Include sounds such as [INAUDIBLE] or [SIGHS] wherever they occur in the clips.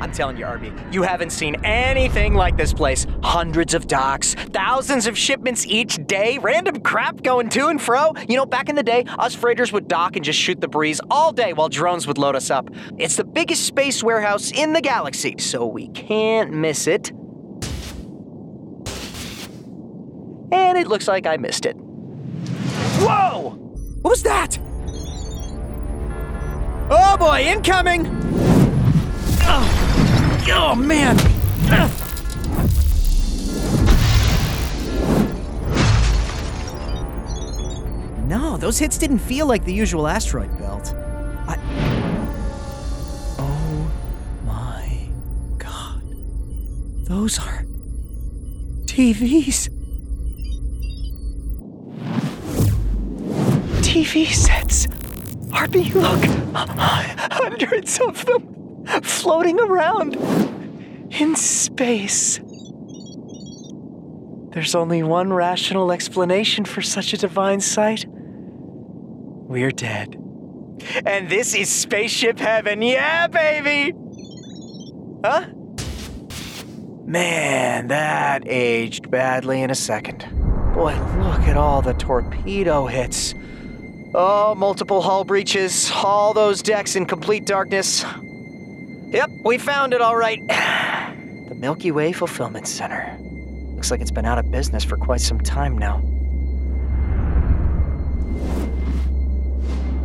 I'm telling you, RB, you haven't seen anything like this place. Hundreds of docks, thousands of shipments each day, random crap going to and fro. You know, back in the day, us freighters would dock and just shoot the breeze all day while drones would load us up. It's the biggest space warehouse in the galaxy, so we can't miss it. And it looks like I missed it. Whoa! What was that? Oh boy, incoming! Oh. Oh, man! No, those hits didn't feel like the usual asteroid belt. I... Oh my god. Those are. TVs. TV sets. RB, look! Hundreds of them! Floating around in space. There's only one rational explanation for such a divine sight. We're dead. And this is spaceship heaven. Yeah, baby! Huh? Man, that aged badly in a second. Boy, look at all the torpedo hits. Oh, multiple hull breaches, all those decks in complete darkness. Yep, we found it all right. [SIGHS] The Milky Way Fulfillment Center. Looks like it's been out of business for quite some time now.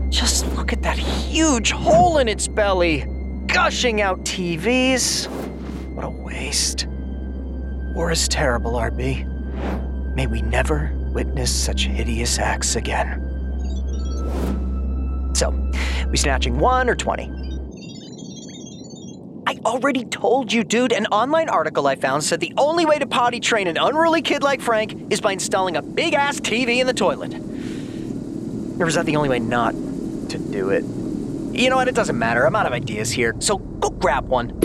Just look at that huge hole in its belly, gushing out TVs. What a waste. War is terrible, RB. May we never witness such hideous acts again. So, we snatching one or 20? Already told you, dude. An online article I found said the only way to potty train an unruly kid like Frank is by installing a big ass TV in the toilet. Or is that the only way not to do it? You know what? It doesn't matter. I'm out of ideas here. So go grab one.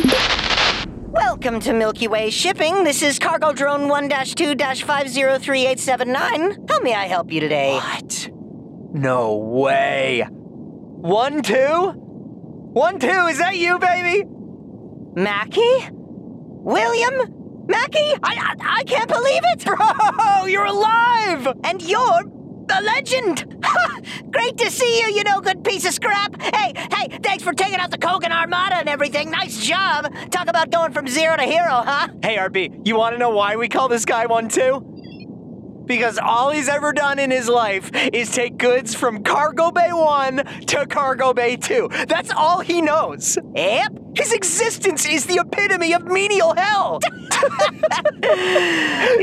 Welcome to Milky Way Shipping. This is Cargo Drone 1 2 503879. How may I help you today? What? No way. One, two? One, two, is that you, baby? Mackie? William? Mackie? I, I, I can't believe it! Bro, [LAUGHS] oh, you're alive! And you're a legend! [LAUGHS] Great to see you, you know, good piece of scrap! Hey, hey, thanks for taking out the Kogan Armada and everything. Nice job! Talk about going from zero to hero, huh? Hey, RB, you want to know why we call this guy one too? Because all he's ever done in his life is take goods from Cargo Bay 1 to Cargo Bay 2. That's all he knows. Yep. His existence is the epitome of menial hell. [LAUGHS]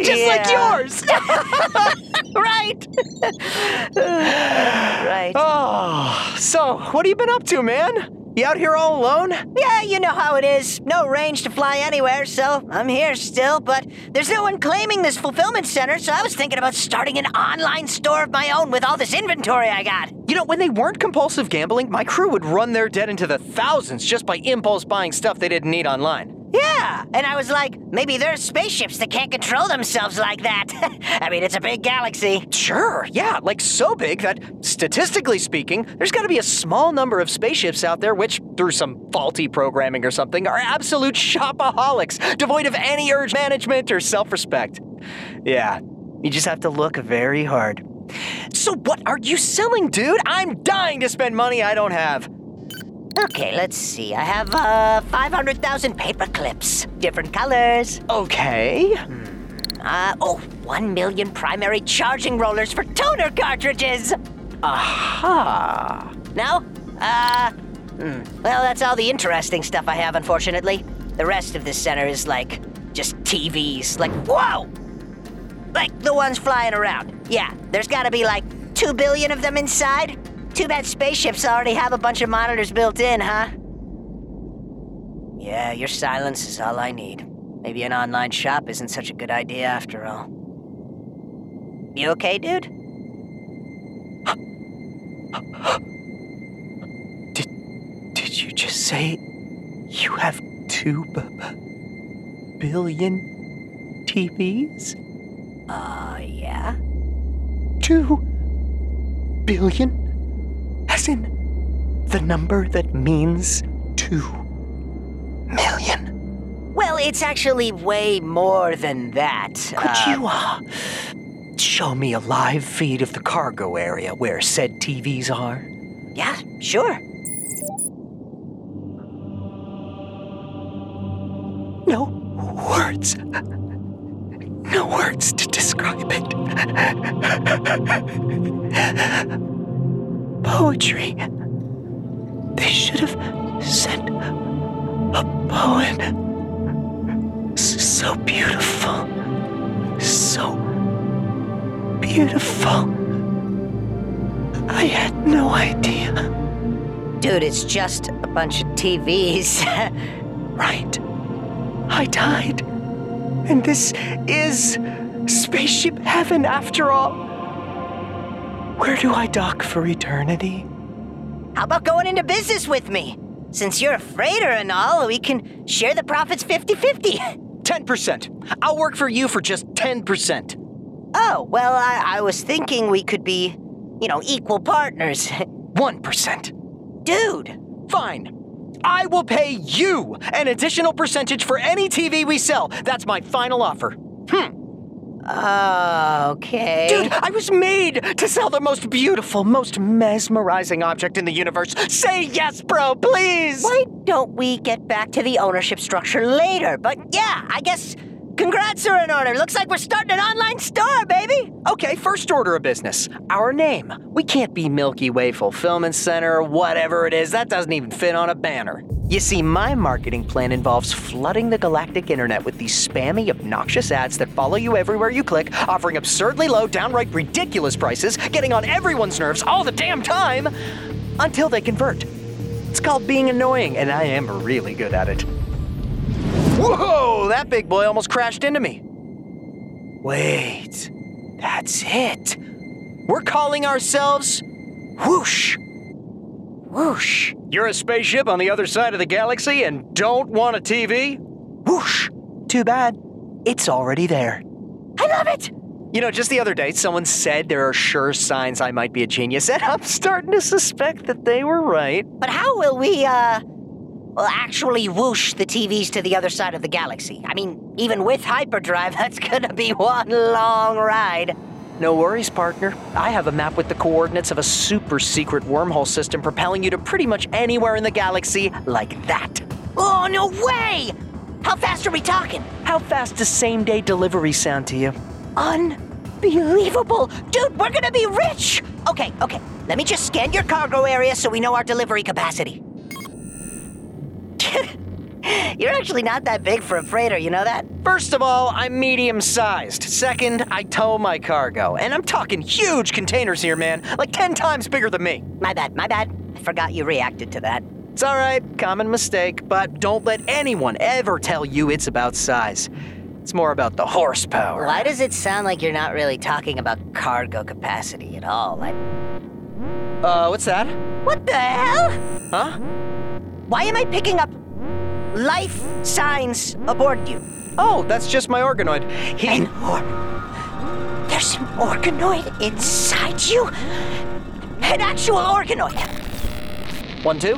Just like yours. [LAUGHS] right. right. Oh, [SIGHS] so what have you been up to, man? You out here all alone? Yeah, you know how it is. No range to fly anywhere, so I'm here still, but there's no one claiming this fulfillment center, so I was thinking about starting an online store of my own with all this inventory I got. You know, when they weren't compulsive gambling, my crew would run their debt into the thousands just by impulse buying stuff they didn't need online. Yeah, and I was like, maybe there's spaceships that can't control themselves like that. [LAUGHS] I mean, it's a big galaxy. Sure, yeah, like so big that, statistically speaking, there's gotta be a small number of spaceships out there which, through some faulty programming or something, are absolute shopaholics, devoid of any urge management or self respect. Yeah, You just have to look very hard. So, what are you selling, dude? I'm dying to spend money I don't have. Okay, let's see. I have uh 500,000 paper clips, different colors. Okay. Uh oh, 1 million primary charging rollers for toner cartridges. Aha. Now, Uh hmm. well, that's all the interesting stuff I have unfortunately. The rest of this center is like just TVs. Like, whoa! Like the ones flying around. Yeah, there's got to be like 2 billion of them inside. Too bad spaceships already have a bunch of monitors built in, huh? Yeah, your silence is all I need. Maybe an online shop isn't such a good idea after all. You okay, dude? [GASPS] Did did you just say you have two b- b- billion TVs? Uh, yeah? Two billion? In the number that means two million. Well, it's actually way more than that. Could Uh, you, uh, show me a live feed of the cargo area where said TVs are? Yeah, sure. No words. No words to describe it. [LAUGHS] Poetry. They should have sent a poet. So beautiful. So beautiful. I had no idea. Dude, it's just a bunch of TVs. [LAUGHS] Right. I died. And this is spaceship heaven after all. Where do I dock for eternity? How about going into business with me? Since you're a freighter and all, we can share the profits 50 50. 10%. I'll work for you for just 10%. Oh, well, I, I was thinking we could be, you know, equal partners. [LAUGHS] 1%. Dude, Fine. I will pay you an additional percentage for any TV we sell. That's my final offer. Hmm. Okay. Dude, I was made to sell the most beautiful, most mesmerizing object in the universe. Say yes, bro, please. Why don't we get back to the ownership structure later? But yeah, I guess congrats are in order. Looks like we're starting an online store, baby. Okay, first order of business. Our name. We can't be Milky Way Fulfillment Center or whatever it is. That doesn't even fit on a banner. You see, my marketing plan involves flooding the galactic internet with these spammy, obnoxious ads that follow you everywhere you click, offering absurdly low, downright ridiculous prices, getting on everyone's nerves all the damn time, until they convert. It's called being annoying, and I am really good at it. Whoa, that big boy almost crashed into me. Wait, that's it. We're calling ourselves Whoosh. Whoosh. You're a spaceship on the other side of the galaxy and don't want a TV? Whoosh. Too bad. It's already there. I love it. You know, just the other day, someone said there are sure signs I might be a genius, and [LAUGHS] I'm starting to suspect that they were right. But how will we, uh, well, actually whoosh the TVs to the other side of the galaxy? I mean, even with hyperdrive, [LAUGHS] that's gonna be one long ride. No worries, partner. I have a map with the coordinates of a super secret wormhole system propelling you to pretty much anywhere in the galaxy like that. Oh, no way! How fast are we talking? How fast does same day delivery sound to you? Unbelievable! Dude, we're gonna be rich! Okay, okay, let me just scan your cargo area so we know our delivery capacity. [LAUGHS] [LAUGHS] You're actually not that big for a freighter, you know that? First of all, I'm medium sized. Second, I tow my cargo. And I'm talking huge containers here, man. Like 10 times bigger than me. My bad, my bad. I forgot you reacted to that. It's alright, common mistake, but don't let anyone ever tell you it's about size. It's more about the horsepower. Why does it sound like you're not really talking about cargo capacity at all? I... Uh, what's that? What the hell? Huh? Why am I picking up life signs aboard you? Oh, that's just my organoid. He. An or... There's an organoid inside you? An actual organoid! One, two.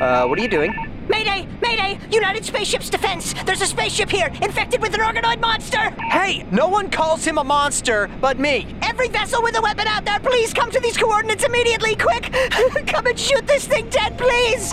Uh, what are you doing? Mayday! Mayday! United Spaceships Defense! There's a spaceship here, infected with an organoid monster! Hey, no one calls him a monster but me. Every vessel with a weapon out there, please come to these coordinates immediately! Quick! [LAUGHS] come and shoot this thing dead, please!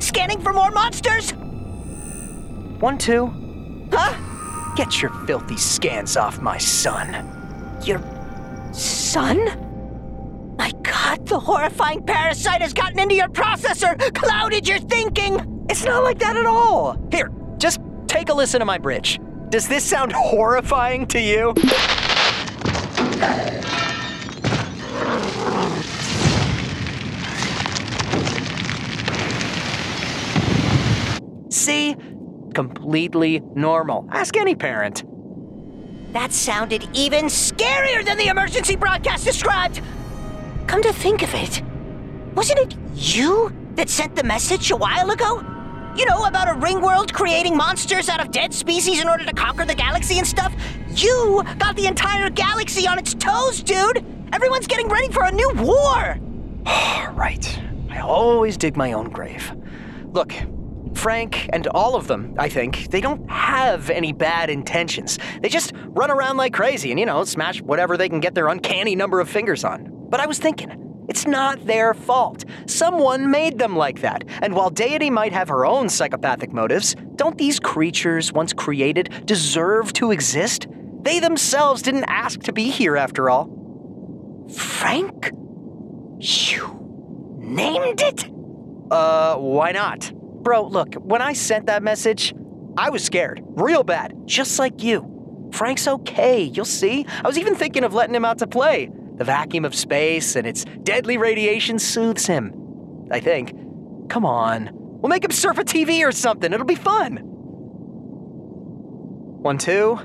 Scanning for more monsters! One, two. Huh? Get your filthy scans off my son. Your son? My god, the horrifying parasite has gotten into your processor, clouded your thinking! It's not like that at all. Here, just take a listen to my bridge. Does this sound horrifying to you? See? Completely normal. Ask any parent. That sounded even scarier than the emergency broadcast described! Come to think of it, wasn't it you that sent the message a while ago? You know, about a ring world creating monsters out of dead species in order to conquer the galaxy and stuff? You got the entire galaxy on its toes, dude! Everyone's getting ready for a new war! [SIGHS] right. I always dig my own grave. Look, Frank and all of them, I think, they don't have any bad intentions. They just run around like crazy and, you know, smash whatever they can get their uncanny number of fingers on. But I was thinking, it's not their fault. Someone made them like that. And while Deity might have her own psychopathic motives, don't these creatures, once created, deserve to exist? They themselves didn't ask to be here after all. Frank? You named it? Uh, why not? Bro, look, when I sent that message, I was scared. Real bad. Just like you. Frank's okay, you'll see. I was even thinking of letting him out to play. The vacuum of space and its deadly radiation soothes him. I think. Come on. We'll make him surf a TV or something. It'll be fun. One, two.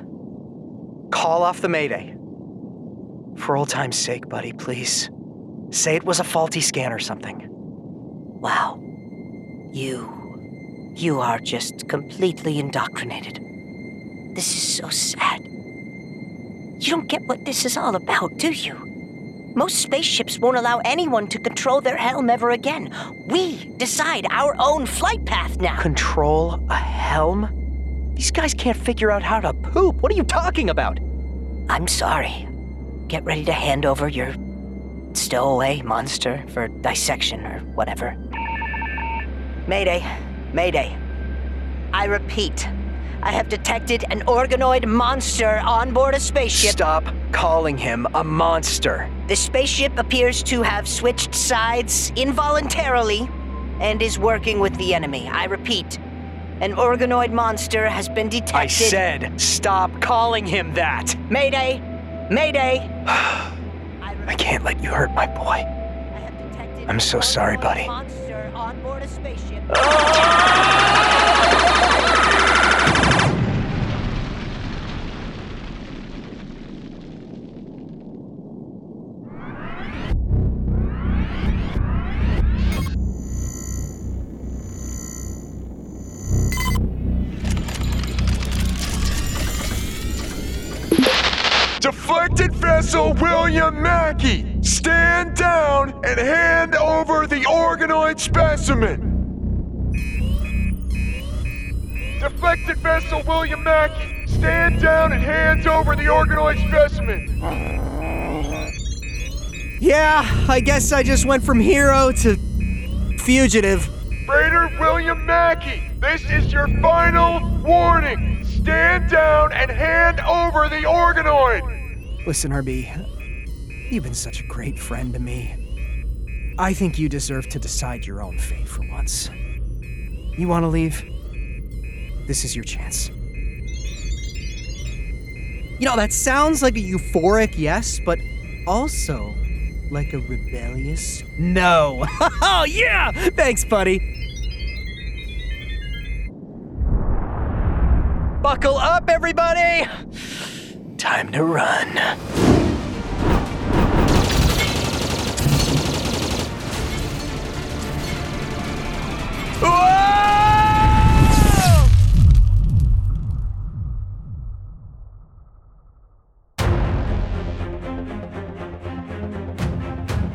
Call off the Mayday. For old time's sake, buddy, please. Say it was a faulty scan or something. Wow. You. You are just completely indoctrinated. This is so sad. You don't get what this is all about, do you? Most spaceships won't allow anyone to control their helm ever again. We decide our own flight path now. Control a helm? These guys can't figure out how to poop. What are you talking about? I'm sorry. Get ready to hand over your stowaway monster for dissection or whatever. Mayday. Mayday. I repeat, I have detected an organoid monster on board a spaceship. Stop calling him a monster. The spaceship appears to have switched sides involuntarily and is working with the enemy. I repeat, an organoid monster has been detected. I said, stop calling him that. Mayday! Mayday! [SIGHS] I can't let you hurt my boy. I'm so sorry, buddy. On board a spaceship. [LAUGHS] Ah! Vessel William Mackie, stand down and hand over the organoid specimen. Deflected vessel William Mackie, stand down and hands over the organoid specimen. Yeah, I guess I just went from hero to fugitive. Freighter William Mackie, this is your final warning. Stand down and hand over the organoid. Listen, RB, you've been such a great friend to me. I think you deserve to decide your own fate for once. You want to leave? This is your chance. You know, that sounds like a euphoric yes, but also like a rebellious no. [LAUGHS] oh, yeah! Thanks, buddy. Buckle up, everybody! Time to run.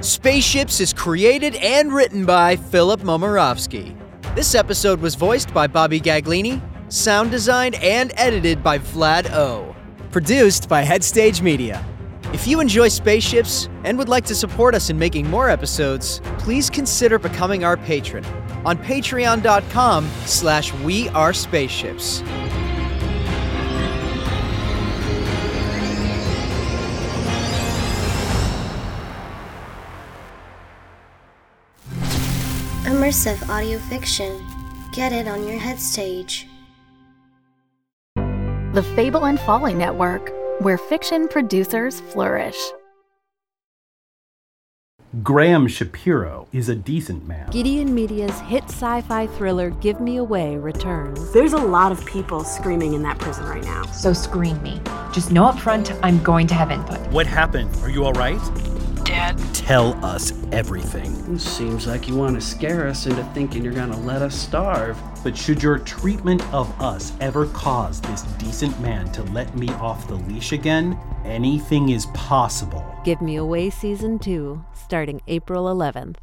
Spaceships is created and written by Filip Momirovski. This episode was voiced by Bobby Gaglini, sound designed and edited by Vlad O. Produced by Headstage Media. If you enjoy spaceships and would like to support us in making more episodes, please consider becoming our patron on patreon.com slash we are spaceships. Immersive audio fiction. Get it on your head stage. The Fable and Folly Network, where fiction producers flourish. Graham Shapiro is a decent man. Gideon Media's hit sci fi thriller Give Me Away returns. There's a lot of people screaming in that prison right now. So screen me. Just know up front I'm going to have input. What happened? Are you alright? Dad. Tell us everything. It seems like you want to scare us into thinking you're going to let us starve. But should your treatment of us ever cause this decent man to let me off the leash again, anything is possible. Give Me Away Season 2, starting April 11th.